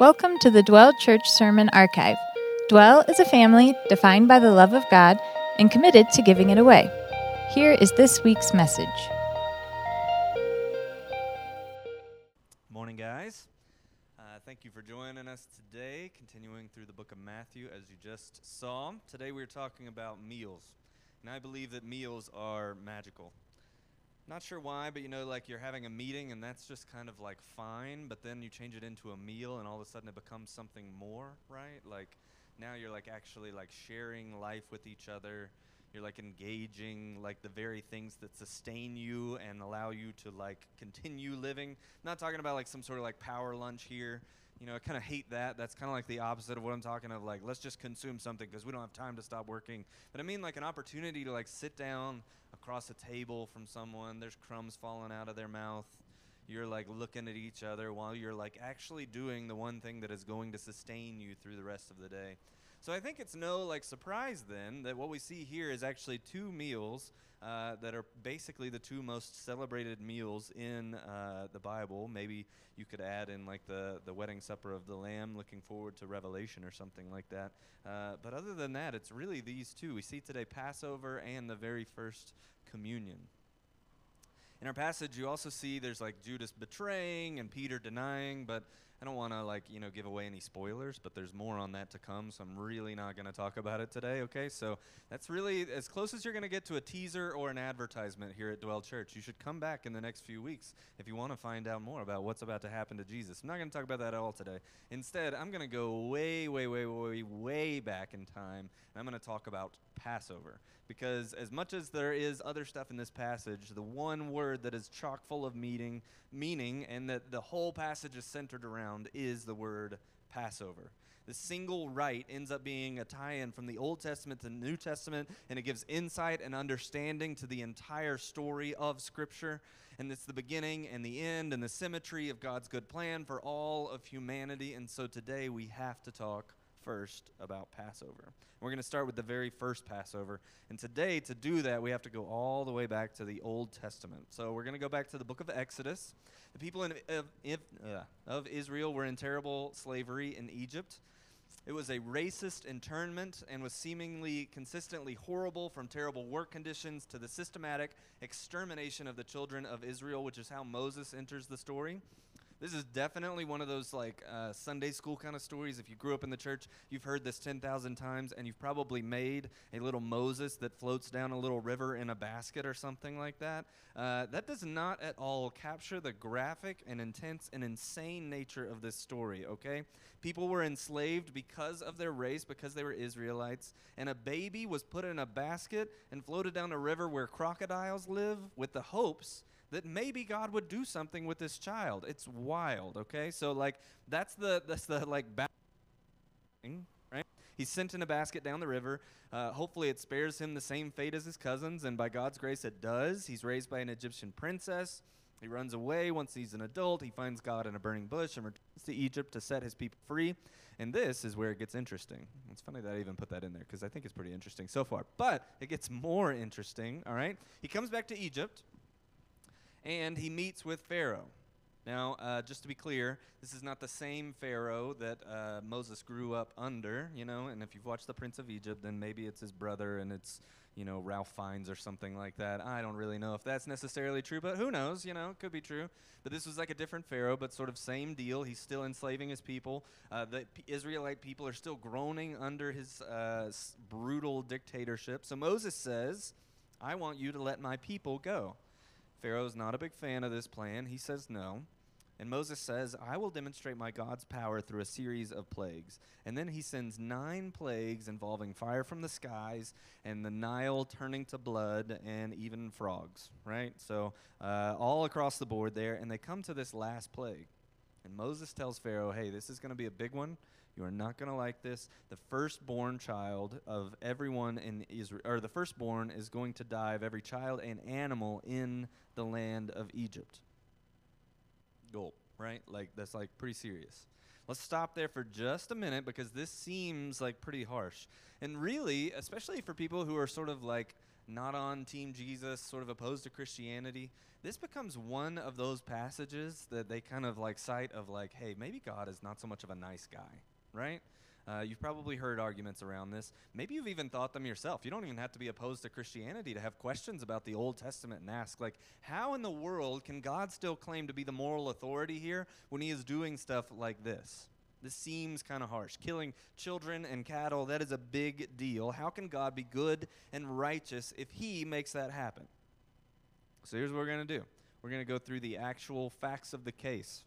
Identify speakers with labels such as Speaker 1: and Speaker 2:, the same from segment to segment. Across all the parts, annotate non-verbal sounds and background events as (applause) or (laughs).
Speaker 1: Welcome to the Dwell Church Sermon Archive. Dwell is a family defined by the love of God and committed to giving it away. Here is this week's message.
Speaker 2: Morning, guys. Uh, thank you for joining us today, continuing through the book of Matthew as you just saw. Today we're talking about meals. And I believe that meals are magical. Not sure why, but you know, like you're having a meeting and that's just kind of like fine, but then you change it into a meal and all of a sudden it becomes something more, right? Like now you're like actually like sharing life with each other. You're like engaging like the very things that sustain you and allow you to like continue living. Not talking about like some sort of like power lunch here. You know, I kind of hate that. That's kind of like the opposite of what I'm talking of. Like, let's just consume something because we don't have time to stop working. But I mean, like an opportunity to like sit down across a table from someone. There's crumbs falling out of their mouth. You're like looking at each other while you're like actually doing the one thing that is going to sustain you through the rest of the day. So I think it's no like surprise then that what we see here is actually two meals uh, that are basically the two most celebrated meals in uh, the Bible. Maybe you could add in like the, the wedding supper of the Lamb, looking forward to Revelation or something like that. Uh, but other than that, it's really these two. We see today Passover and the very first communion. In our passage, you also see there's like Judas betraying and Peter denying, but I don't want to like you know give away any spoilers, but there's more on that to come, so I'm really not going to talk about it today. Okay, so that's really as close as you're going to get to a teaser or an advertisement here at Dwell Church. You should come back in the next few weeks if you want to find out more about what's about to happen to Jesus. I'm not going to talk about that at all today. Instead, I'm going to go way, way, way, way, way back in time, and I'm going to talk about Passover because as much as there is other stuff in this passage, the one word that is chock full of meaning, meaning, and that the whole passage is centered around is the word Passover. The single rite ends up being a tie in from the Old Testament to the New Testament, and it gives insight and understanding to the entire story of Scripture. And it's the beginning and the end and the symmetry of God's good plan for all of humanity. And so today we have to talk first about Passover. We're going to start with the very first Passover. And today, to do that, we have to go all the way back to the Old Testament. So we're going to go back to the book of Exodus. The people in, of, uh, of Israel were in terrible slavery in Egypt. It was a racist internment and was seemingly consistently horrible from terrible work conditions to the systematic extermination of the children of Israel, which is how Moses enters the story. This is definitely one of those like uh, Sunday school kind of stories. If you grew up in the church, you've heard this 10,000 times, and you've probably made a little Moses that floats down a little river in a basket or something like that. Uh, that does not at all capture the graphic and intense and insane nature of this story, okay? People were enslaved because of their race, because they were Israelites, and a baby was put in a basket and floated down a river where crocodiles live with the hopes that maybe God would do something with this child. It's wild, okay? So like that's the that's the like right? He's sent in a basket down the river. Uh, hopefully, it spares him the same fate as his cousins, and by God's grace, it does. He's raised by an Egyptian princess. He runs away once he's an adult. He finds God in a burning bush and returns to Egypt to set his people free. And this is where it gets interesting. It's funny that I even put that in there because I think it's pretty interesting so far. But it gets more interesting, all right? He comes back to Egypt and he meets with Pharaoh. Now, uh, just to be clear, this is not the same Pharaoh that uh, Moses grew up under, you know, and if you've watched The Prince of Egypt, then maybe it's his brother and it's, you know, Ralph Fiennes or something like that. I don't really know if that's necessarily true, but who knows, you know, it could be true. But this was like a different Pharaoh, but sort of same deal. He's still enslaving his people. Uh, the P- Israelite people are still groaning under his uh, s- brutal dictatorship. So Moses says, I want you to let my people go. Pharaoh's not a big fan of this plan. He says no. And Moses says, I will demonstrate my God's power through a series of plagues. And then he sends nine plagues involving fire from the skies and the Nile turning to blood and even frogs, right? So, uh, all across the board there. And they come to this last plague. And Moses tells Pharaoh, hey, this is going to be a big one. You are not going to like this. The firstborn child of everyone in Israel, or the firstborn is going to die of every child and animal in the land of Egypt. Gulp, right? Like, that's like pretty serious. Let's stop there for just a minute because this seems like pretty harsh. And really, especially for people who are sort of like not on Team Jesus, sort of opposed to Christianity, this becomes one of those passages that they kind of like cite of like, hey, maybe God is not so much of a nice guy, right? Uh, you've probably heard arguments around this. Maybe you've even thought them yourself. You don't even have to be opposed to Christianity to have questions about the Old Testament and ask, like, how in the world can God still claim to be the moral authority here when he is doing stuff like this? This seems kind of harsh. Killing children and cattle, that is a big deal. How can God be good and righteous if he makes that happen? So here's what we're going to do we're going to go through the actual facts of the case.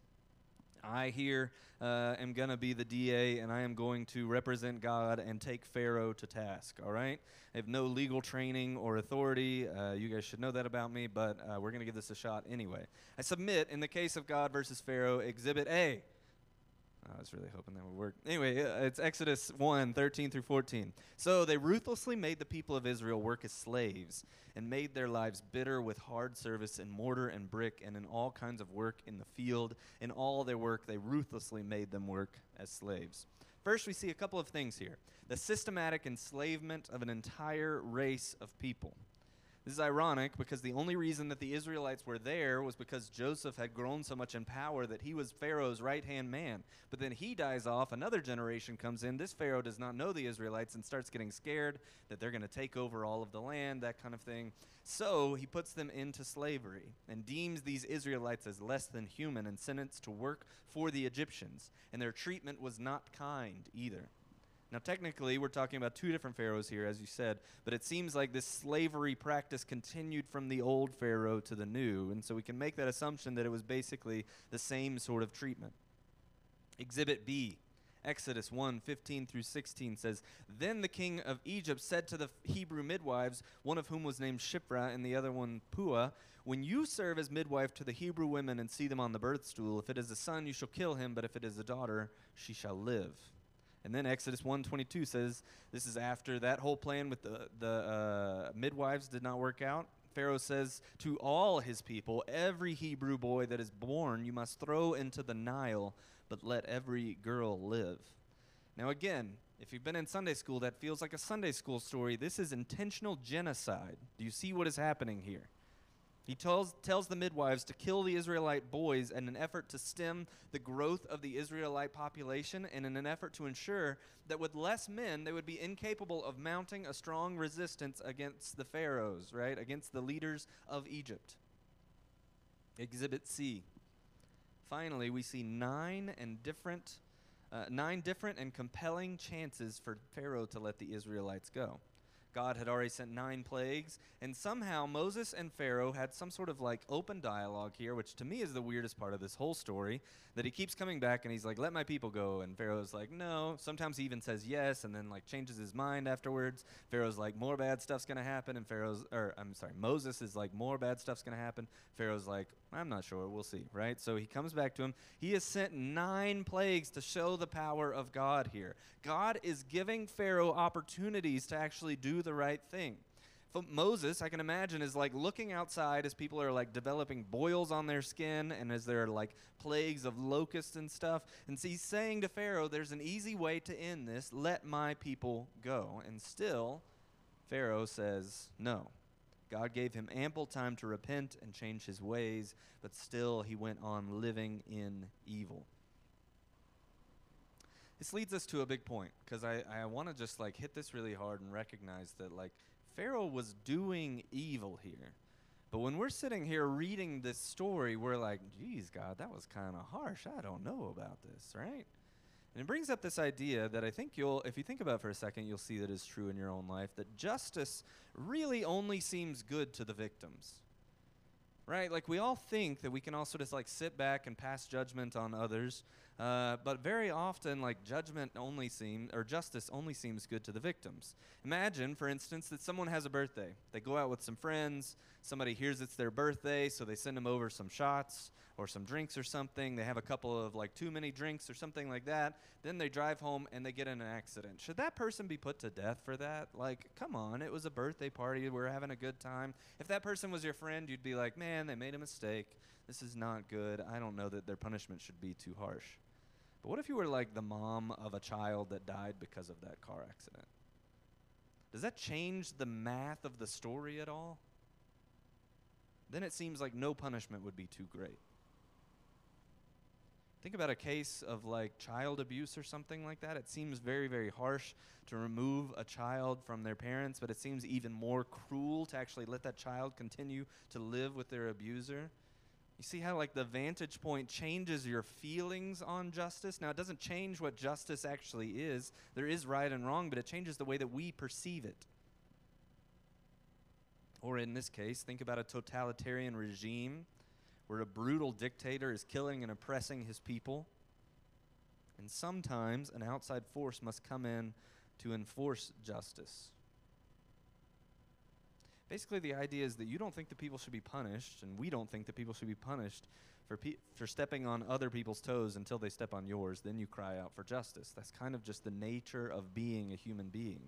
Speaker 2: I here uh, am going to be the DA and I am going to represent God and take Pharaoh to task, all right? I have no legal training or authority. Uh, you guys should know that about me, but uh, we're going to give this a shot anyway. I submit in the case of God versus Pharaoh, Exhibit A. I was really hoping that would work. Anyway, uh, it's Exodus 1 13 through 14. So they ruthlessly made the people of Israel work as slaves and made their lives bitter with hard service in mortar and brick and in all kinds of work in the field. In all their work, they ruthlessly made them work as slaves. First, we see a couple of things here the systematic enslavement of an entire race of people. This is ironic because the only reason that the Israelites were there was because Joseph had grown so much in power that he was Pharaoh's right hand man. But then he dies off, another generation comes in. This Pharaoh does not know the Israelites and starts getting scared that they're going to take over all of the land, that kind of thing. So he puts them into slavery and deems these Israelites as less than human and sentenced to work for the Egyptians. And their treatment was not kind either. Now, technically, we're talking about two different pharaohs here, as you said, but it seems like this slavery practice continued from the old pharaoh to the new, and so we can make that assumption that it was basically the same sort of treatment. Exhibit B, Exodus 1 15 through 16 says, Then the king of Egypt said to the Hebrew midwives, one of whom was named Shiphrah and the other one Puah, When you serve as midwife to the Hebrew women and see them on the birth stool, if it is a son, you shall kill him, but if it is a daughter, she shall live. And then Exodus 1:22 says this is after that whole plan with the the uh, midwives did not work out. Pharaoh says to all his people, every Hebrew boy that is born you must throw into the Nile, but let every girl live. Now again, if you've been in Sunday school, that feels like a Sunday school story. This is intentional genocide. Do you see what is happening here? He tells, tells the midwives to kill the Israelite boys in an effort to stem the growth of the Israelite population and in an effort to ensure that with less men, they would be incapable of mounting a strong resistance against the pharaohs, right? Against the leaders of Egypt. Exhibit C. Finally, we see nine and different, uh, nine different and compelling chances for Pharaoh to let the Israelites go. God had already sent nine plagues, and somehow Moses and Pharaoh had some sort of like open dialogue here, which to me is the weirdest part of this whole story. That he keeps coming back and he's like, "Let my people go," and Pharaoh's like, "No." Sometimes he even says yes, and then like changes his mind afterwards. Pharaoh's like, "More bad stuff's gonna happen," and Pharaoh's, or I'm sorry, Moses is like, "More bad stuff's gonna happen." Pharaoh's like, "I'm not sure. We'll see." Right? So he comes back to him. He has sent nine plagues to show the power of God here. God is giving Pharaoh opportunities to actually the right thing. Moses, I can imagine, is like looking outside as people are like developing boils on their skin and as there are like plagues of locusts and stuff. And so he's saying to Pharaoh, There's an easy way to end this. Let my people go. And still, Pharaoh says no. God gave him ample time to repent and change his ways, but still he went on living in evil. This leads us to a big point because I, I want to just like hit this really hard and recognize that like Pharaoh was doing evil here. But when we're sitting here reading this story, we're like, geez, God, that was kind of harsh. I don't know about this, right? And it brings up this idea that I think you'll, if you think about for a second, you'll see that is true in your own life that justice really only seems good to the victims. Right? Like we all think that we can sort of like sit back and pass judgment on others uh, but very often, like judgment only seems, or justice only seems good to the victims. Imagine, for instance, that someone has a birthday. They go out with some friends. Somebody hears it's their birthday, so they send them over some shots or some drinks or something. They have a couple of like too many drinks or something like that. Then they drive home and they get in an accident. Should that person be put to death for that? Like, come on, it was a birthday party. We're having a good time. If that person was your friend, you'd be like, man, they made a mistake. This is not good. I don't know that their punishment should be too harsh. But what if you were like the mom of a child that died because of that car accident? does that change the math of the story at all? Then it seems like no punishment would be too great. Think about a case of like child abuse or something like that. It seems very, very harsh to remove a child from their parents, but it seems even more cruel to actually let that child continue to live with their abuser. You see how like the vantage point changes your feelings on justice? Now it doesn't change what justice actually is. There is right and wrong, but it changes the way that we perceive it. Or in this case, think about a totalitarian regime where a brutal dictator is killing and oppressing his people. And sometimes an outside force must come in to enforce justice. Basically, the idea is that you don't think that people should be punished, and we don't think that people should be punished for, pe- for stepping on other people's toes until they step on yours. Then you cry out for justice. That's kind of just the nature of being a human being.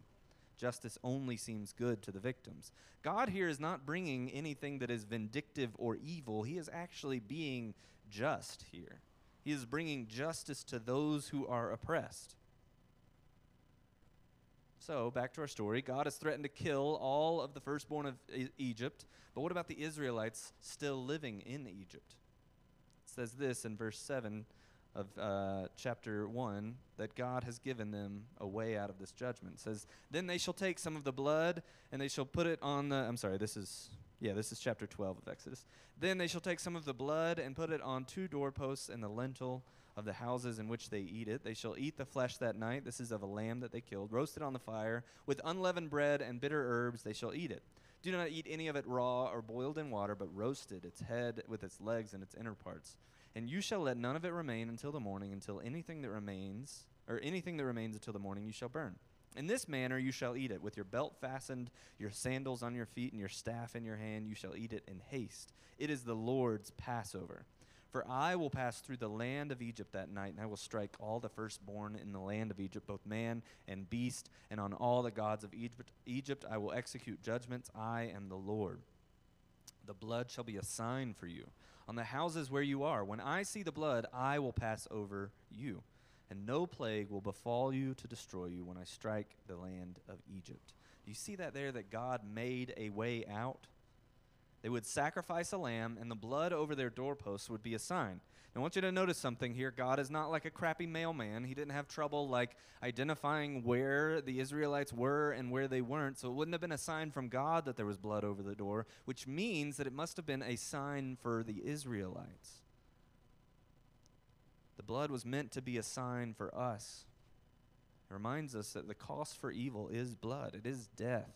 Speaker 2: Justice only seems good to the victims. God here is not bringing anything that is vindictive or evil, He is actually being just here. He is bringing justice to those who are oppressed. So, back to our story. God has threatened to kill all of the firstborn of e- Egypt, but what about the Israelites still living in Egypt? It says this in verse 7 of uh, chapter 1 that God has given them a way out of this judgment. It says, Then they shall take some of the blood and they shall put it on the. I'm sorry, this is. Yeah, this is chapter 12 of Exodus. Then they shall take some of the blood and put it on two doorposts and the lintel of the houses in which they eat it. They shall eat the flesh that night. This is of a lamb that they killed, roasted on the fire. With unleavened bread and bitter herbs they shall eat it. Do not eat any of it raw or boiled in water, but roasted, its head with its legs and its inner parts. And you shall let none of it remain until the morning, until anything that remains, or anything that remains until the morning you shall burn. In this manner you shall eat it, with your belt fastened, your sandals on your feet, and your staff in your hand. You shall eat it in haste. It is the Lord's Passover. For I will pass through the land of Egypt that night, and I will strike all the firstborn in the land of Egypt, both man and beast, and on all the gods of Egypt, Egypt I will execute judgments. I am the Lord. The blood shall be a sign for you on the houses where you are. When I see the blood, I will pass over you, and no plague will befall you to destroy you when I strike the land of Egypt. Do you see that there, that God made a way out? They would sacrifice a lamb, and the blood over their doorposts would be a sign. Now, I want you to notice something here. God is not like a crappy mailman. He didn't have trouble like identifying where the Israelites were and where they weren't. So it wouldn't have been a sign from God that there was blood over the door, which means that it must have been a sign for the Israelites. The blood was meant to be a sign for us. It reminds us that the cost for evil is blood, it is death.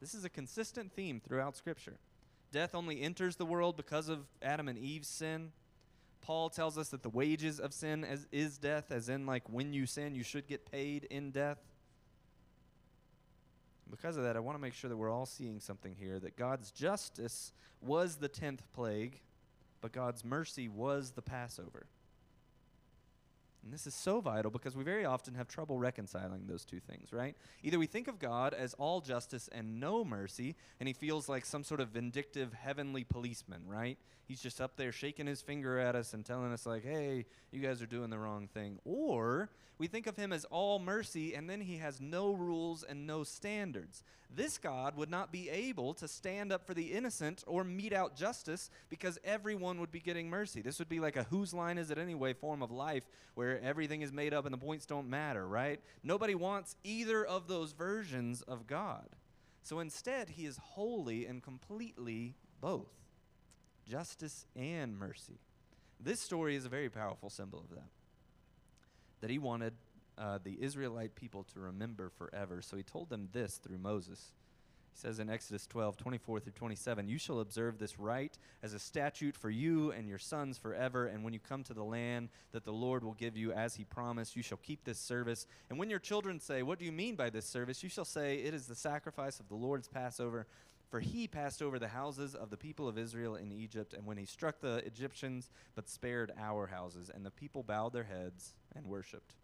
Speaker 2: This is a consistent theme throughout Scripture. Death only enters the world because of Adam and Eve's sin. Paul tells us that the wages of sin is death, as in, like, when you sin, you should get paid in death. Because of that, I want to make sure that we're all seeing something here that God's justice was the 10th plague, but God's mercy was the Passover. And this is so vital because we very often have trouble reconciling those two things, right? Either we think of God as all justice and no mercy, and he feels like some sort of vindictive heavenly policeman, right? He's just up there shaking his finger at us and telling us, like, hey, you guys are doing the wrong thing. Or we think of him as all mercy, and then he has no rules and no standards. This God would not be able to stand up for the innocent or mete out justice because everyone would be getting mercy. This would be like a whose line is it anyway form of life where everything is made up and the points don't matter, right? Nobody wants either of those versions of God. So instead, he is wholly and completely both justice and mercy. This story is a very powerful symbol of that. That he wanted uh, the Israelite people to remember forever. So he told them this through Moses. He says in Exodus 12, 24 through 27, You shall observe this rite as a statute for you and your sons forever. And when you come to the land that the Lord will give you as he promised, you shall keep this service. And when your children say, What do you mean by this service? You shall say, It is the sacrifice of the Lord's Passover. For he passed over the houses of the people of Israel in Egypt, and when he struck the Egyptians, but spared our houses. And the people bowed their heads and worshipped.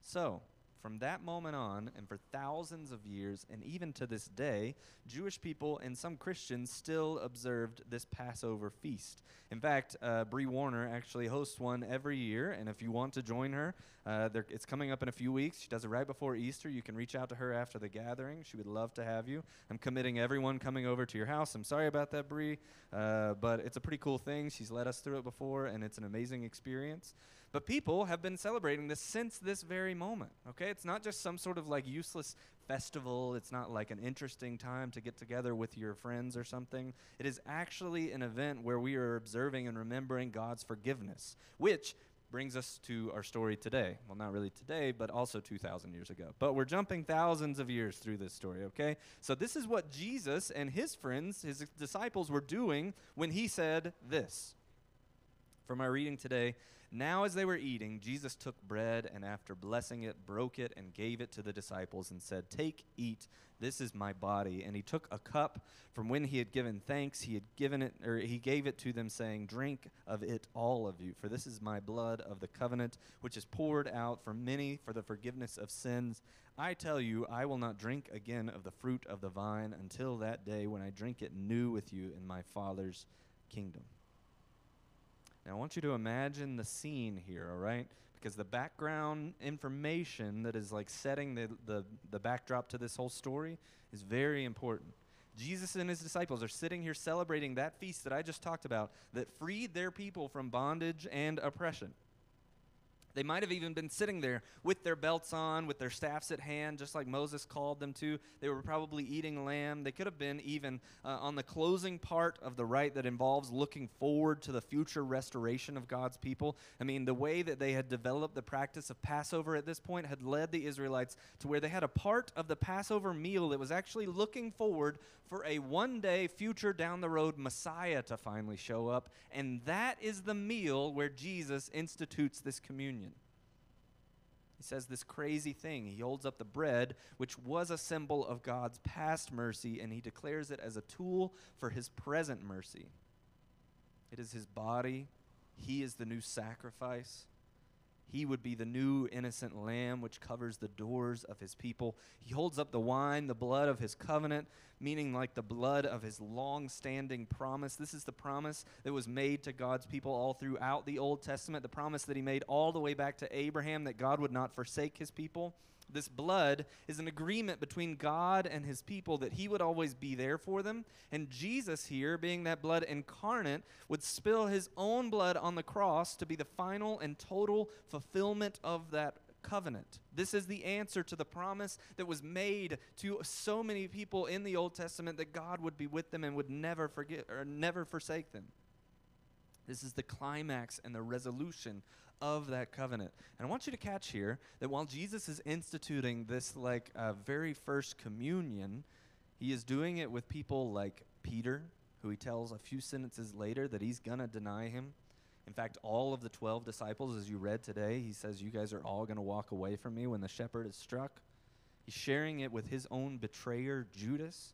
Speaker 2: So, From that moment on, and for thousands of years, and even to this day, Jewish people and some Christians still observed this Passover feast. In fact, uh, Bree Warner actually hosts one every year, and if you want to join her, uh, it's coming up in a few weeks. She does it right before Easter. You can reach out to her after the gathering. She would love to have you. I'm committing everyone coming over to your house. I'm sorry about that, Bree, uh, but it's a pretty cool thing. She's led us through it before, and it's an amazing experience. But people have been celebrating this since this very moment, okay? It's not just some sort of like useless festival. It's not like an interesting time to get together with your friends or something. It is actually an event where we are observing and remembering God's forgiveness, which brings us to our story today. Well, not really today, but also 2,000 years ago. But we're jumping thousands of years through this story, okay? So, this is what Jesus and his friends, his disciples, were doing when he said this. From our reading today, now, as they were eating, Jesus took bread and after blessing it, broke it and gave it to the disciples and said, Take, eat, this is my body. And he took a cup from when he had given thanks, he had given it, or he gave it to them, saying, Drink of it, all of you, for this is my blood of the covenant, which is poured out for many for the forgiveness of sins. I tell you, I will not drink again of the fruit of the vine until that day when I drink it new with you in my Father's kingdom. Now, I want you to imagine the scene here, all right? Because the background information that is like setting the, the, the backdrop to this whole story is very important. Jesus and his disciples are sitting here celebrating that feast that I just talked about that freed their people from bondage and oppression. They might have even been sitting there with their belts on, with their staffs at hand, just like Moses called them to. They were probably eating lamb. They could have been even uh, on the closing part of the rite that involves looking forward to the future restoration of God's people. I mean, the way that they had developed the practice of Passover at this point had led the Israelites to where they had a part of the Passover meal that was actually looking forward for a one day future down the road Messiah to finally show up. And that is the meal where Jesus institutes this communion. He says this crazy thing. He holds up the bread, which was a symbol of God's past mercy, and he declares it as a tool for his present mercy. It is his body. He is the new sacrifice. He would be the new innocent lamb which covers the doors of his people. He holds up the wine, the blood of his covenant, meaning like the blood of his long standing promise. This is the promise that was made to God's people all throughout the Old Testament, the promise that he made all the way back to Abraham that God would not forsake his people. This blood is an agreement between God and his people that he would always be there for them. And Jesus, here, being that blood incarnate, would spill his own blood on the cross to be the final and total fulfillment of that covenant. This is the answer to the promise that was made to so many people in the Old Testament that God would be with them and would never forget or never forsake them. This is the climax and the resolution of that covenant. And I want you to catch here that while Jesus is instituting this like uh, very first communion, he is doing it with people like Peter, who he tells a few sentences later that he's going to deny him. In fact, all of the 12 disciples, as you read today, he says, You guys are all going to walk away from me when the shepherd is struck. He's sharing it with his own betrayer, Judas.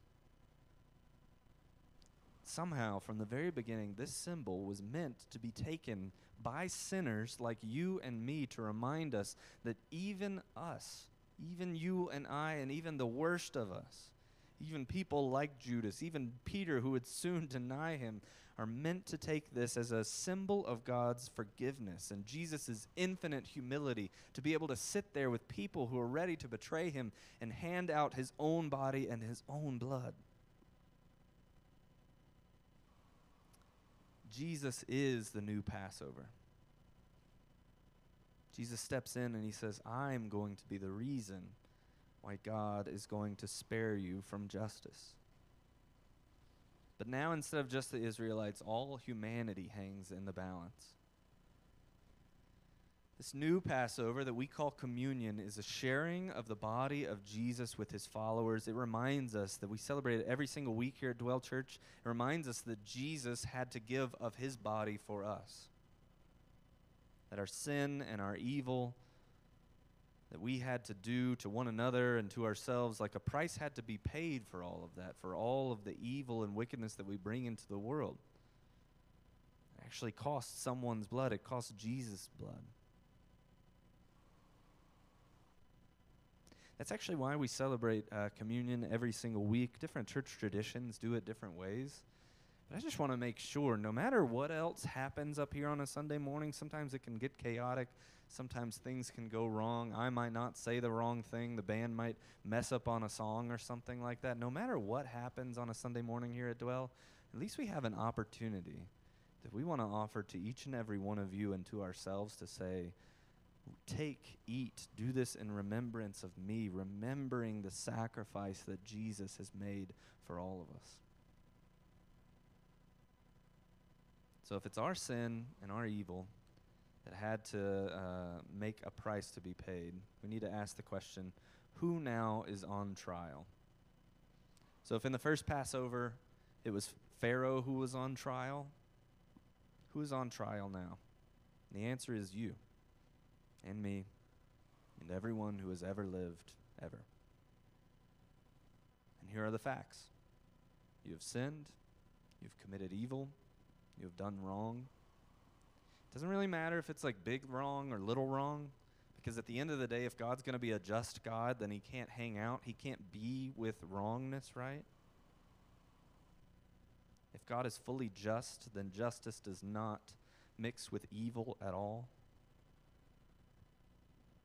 Speaker 2: Somehow, from the very beginning, this symbol was meant to be taken by sinners like you and me to remind us that even us, even you and I, and even the worst of us, even people like Judas, even Peter, who would soon (laughs) deny him, are meant to take this as a symbol of God's forgiveness and Jesus' infinite humility to be able to sit there with people who are ready to betray him and hand out his own body and his own blood. Jesus is the new Passover. Jesus steps in and he says, I'm going to be the reason why God is going to spare you from justice. But now, instead of just the Israelites, all humanity hangs in the balance. This new Passover that we call communion is a sharing of the body of Jesus with his followers. It reminds us that we celebrate it every single week here at Dwell Church. It reminds us that Jesus had to give of his body for us. That our sin and our evil that we had to do to one another and to ourselves, like a price had to be paid for all of that, for all of the evil and wickedness that we bring into the world. It actually cost someone's blood, it cost Jesus' blood. That's actually why we celebrate uh, communion every single week. Different church traditions do it different ways. But I just want to make sure no matter what else happens up here on a Sunday morning, sometimes it can get chaotic. Sometimes things can go wrong. I might not say the wrong thing. The band might mess up on a song or something like that. No matter what happens on a Sunday morning here at Dwell, at least we have an opportunity that we want to offer to each and every one of you and to ourselves to say, Take, eat, do this in remembrance of me, remembering the sacrifice that Jesus has made for all of us. So if it's our sin and our evil that had to uh, make a price to be paid, we need to ask the question who now is on trial? So if in the first Passover it was Pharaoh who was on trial, who is on trial now? And the answer is you and me and everyone who has ever lived, ever. And here are the facts you have sinned, you've committed evil, you have done wrong. It doesn't really matter if it's like big wrong or little wrong, because at the end of the day, if God's going to be a just God, then he can't hang out, he can't be with wrongness, right? If God is fully just, then justice does not mix with evil at all.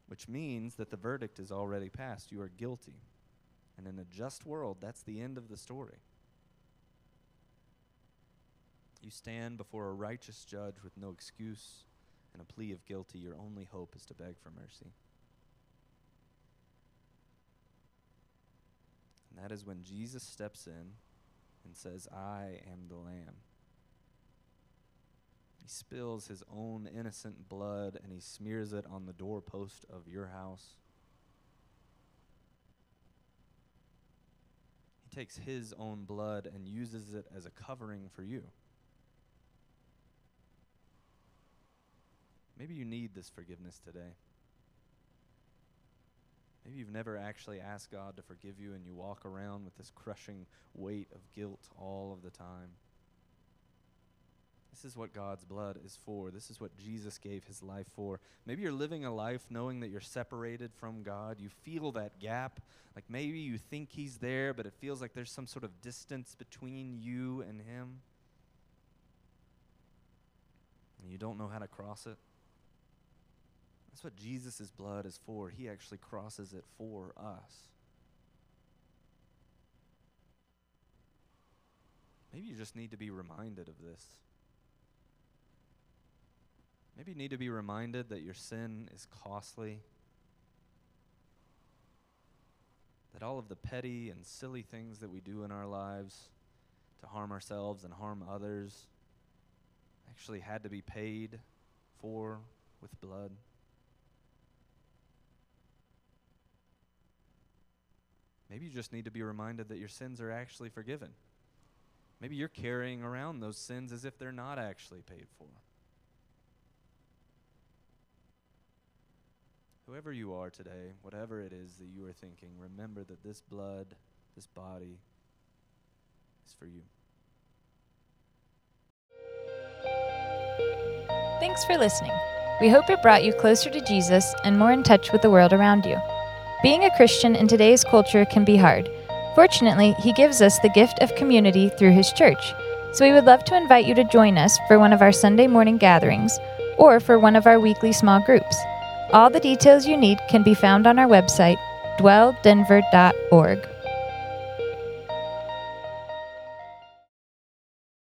Speaker 2: Which means that the verdict is already passed. You are guilty. And in a just world, that's the end of the story. You stand before a righteous judge with no excuse and a plea of guilty. Your only hope is to beg for mercy. And that is when Jesus steps in and says, I am the Lamb. Spills his own innocent blood and he smears it on the doorpost of your house. He takes his own blood and uses it as a covering for you. Maybe you need this forgiveness today. Maybe you've never actually asked God to forgive you and you walk around with this crushing weight of guilt all of the time. This is what God's blood is for. This is what Jesus gave his life for. Maybe you're living a life knowing that you're separated from God. You feel that gap. Like maybe you think he's there, but it feels like there's some sort of distance between you and him. And you don't know how to cross it. That's what Jesus' blood is for. He actually crosses it for us. Maybe you just need to be reminded of this. Maybe you need to be reminded that your sin is costly. That all of the petty and silly things that we do in our lives to harm ourselves and harm others actually had to be paid for with blood. Maybe you just need to be reminded that your sins are actually forgiven. Maybe you're carrying around those sins as if they're not actually paid for. Whoever you are today, whatever it is that you are thinking, remember that this blood, this body, is for you.
Speaker 1: Thanks for listening. We hope it brought you closer to Jesus and more in touch with the world around you. Being a Christian in today's culture can be hard. Fortunately, He gives us the gift of community through His church. So we would love to invite you to join us for one of our Sunday morning gatherings or for one of our weekly small groups. All the details you need can be found on our website, dwelldenver.org.